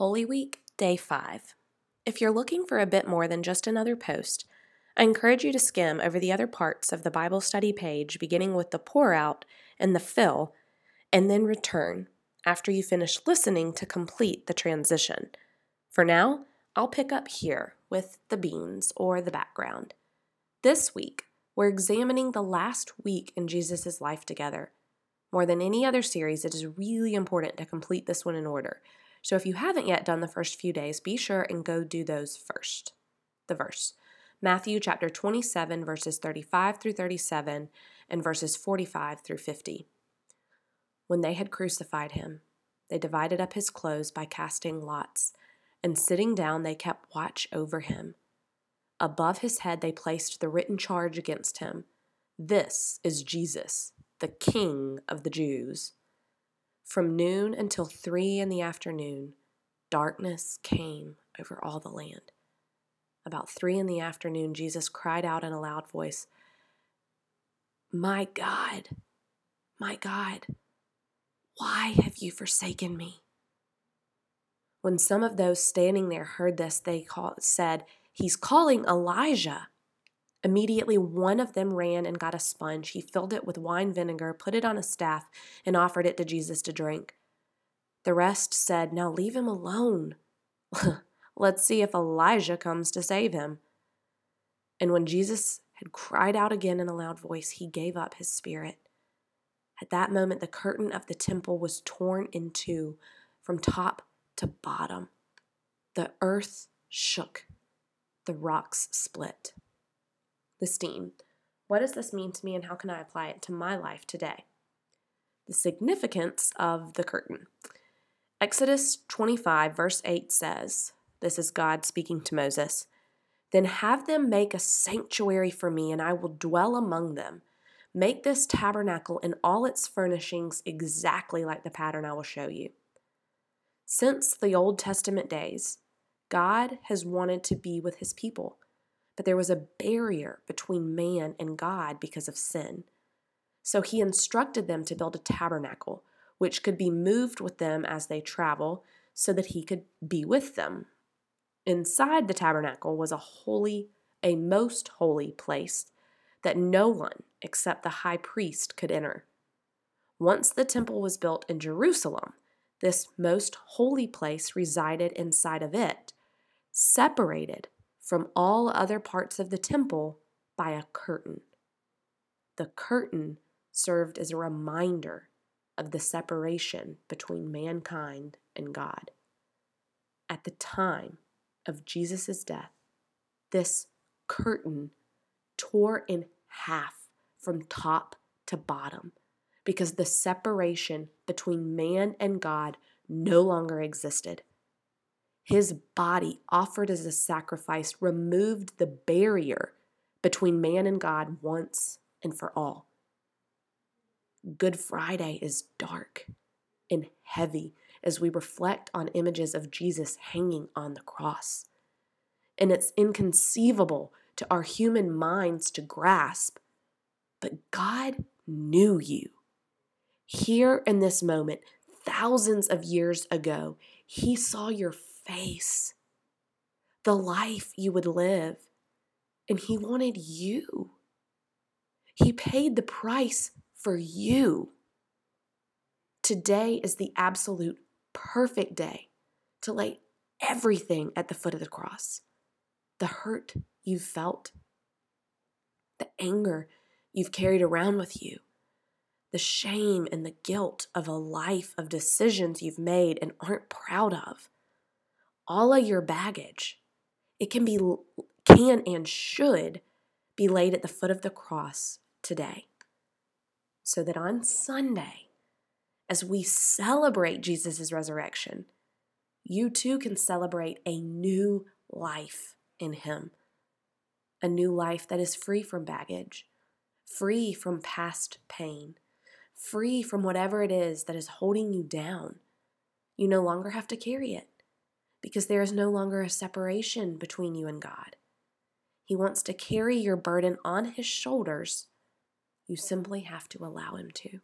Holy Week, Day 5. If you're looking for a bit more than just another post, I encourage you to skim over the other parts of the Bible study page, beginning with the pour out and the fill, and then return after you finish listening to complete the transition. For now, I'll pick up here with the beans or the background. This week, we're examining the last week in Jesus' life together. More than any other series, it is really important to complete this one in order. So if you haven't yet done the first few days, be sure and go do those first. The verse Matthew chapter 27, verses 35 through 37, and verses 45 through 50. When they had crucified him, they divided up his clothes by casting lots, and sitting down, they kept watch over him. Above his head, they placed the written charge against him This is Jesus, the King of the Jews. From noon until three in the afternoon, darkness came over all the land. About three in the afternoon, Jesus cried out in a loud voice, My God, my God, why have you forsaken me? When some of those standing there heard this, they call, said, He's calling Elijah. Immediately, one of them ran and got a sponge. He filled it with wine vinegar, put it on a staff, and offered it to Jesus to drink. The rest said, Now leave him alone. Let's see if Elijah comes to save him. And when Jesus had cried out again in a loud voice, he gave up his spirit. At that moment, the curtain of the temple was torn in two from top to bottom. The earth shook, the rocks split the steam. What does this mean to me and how can I apply it to my life today? The significance of the curtain. Exodus 25, verse 8 says, This is God speaking to Moses. Then have them make a sanctuary for me, and I will dwell among them. Make this tabernacle and all its furnishings exactly like the pattern I will show you. Since the Old Testament days, God has wanted to be with his people there was a barrier between man and God because of sin. So he instructed them to build a tabernacle, which could be moved with them as they travel, so that he could be with them. Inside the tabernacle was a holy, a most holy place that no one except the high priest could enter. Once the temple was built in Jerusalem, this most holy place resided inside of it, separated from all other parts of the temple by a curtain. The curtain served as a reminder of the separation between mankind and God. At the time of Jesus' death, this curtain tore in half from top to bottom because the separation between man and God no longer existed. His body, offered as a sacrifice, removed the barrier between man and God once and for all. Good Friday is dark and heavy as we reflect on images of Jesus hanging on the cross. And it's inconceivable to our human minds to grasp, but God knew you. Here in this moment, thousands of years ago, He saw your face, the life you would live. And He wanted you. He paid the price for you. Today is the absolute perfect day to lay everything at the foot of the cross the hurt you've felt, the anger you've carried around with you, the shame and the guilt of a life of decisions you've made and aren't proud of, all of your baggage. It can be can and should be laid at the foot of the cross today. So that on Sunday, as we celebrate Jesus' resurrection, you too can celebrate a new life in Him. A new life that is free from baggage, free from past pain, free from whatever it is that is holding you down. You no longer have to carry it because there is no longer a separation between you and God. He wants to carry your burden on His shoulders. You simply have to allow Him to.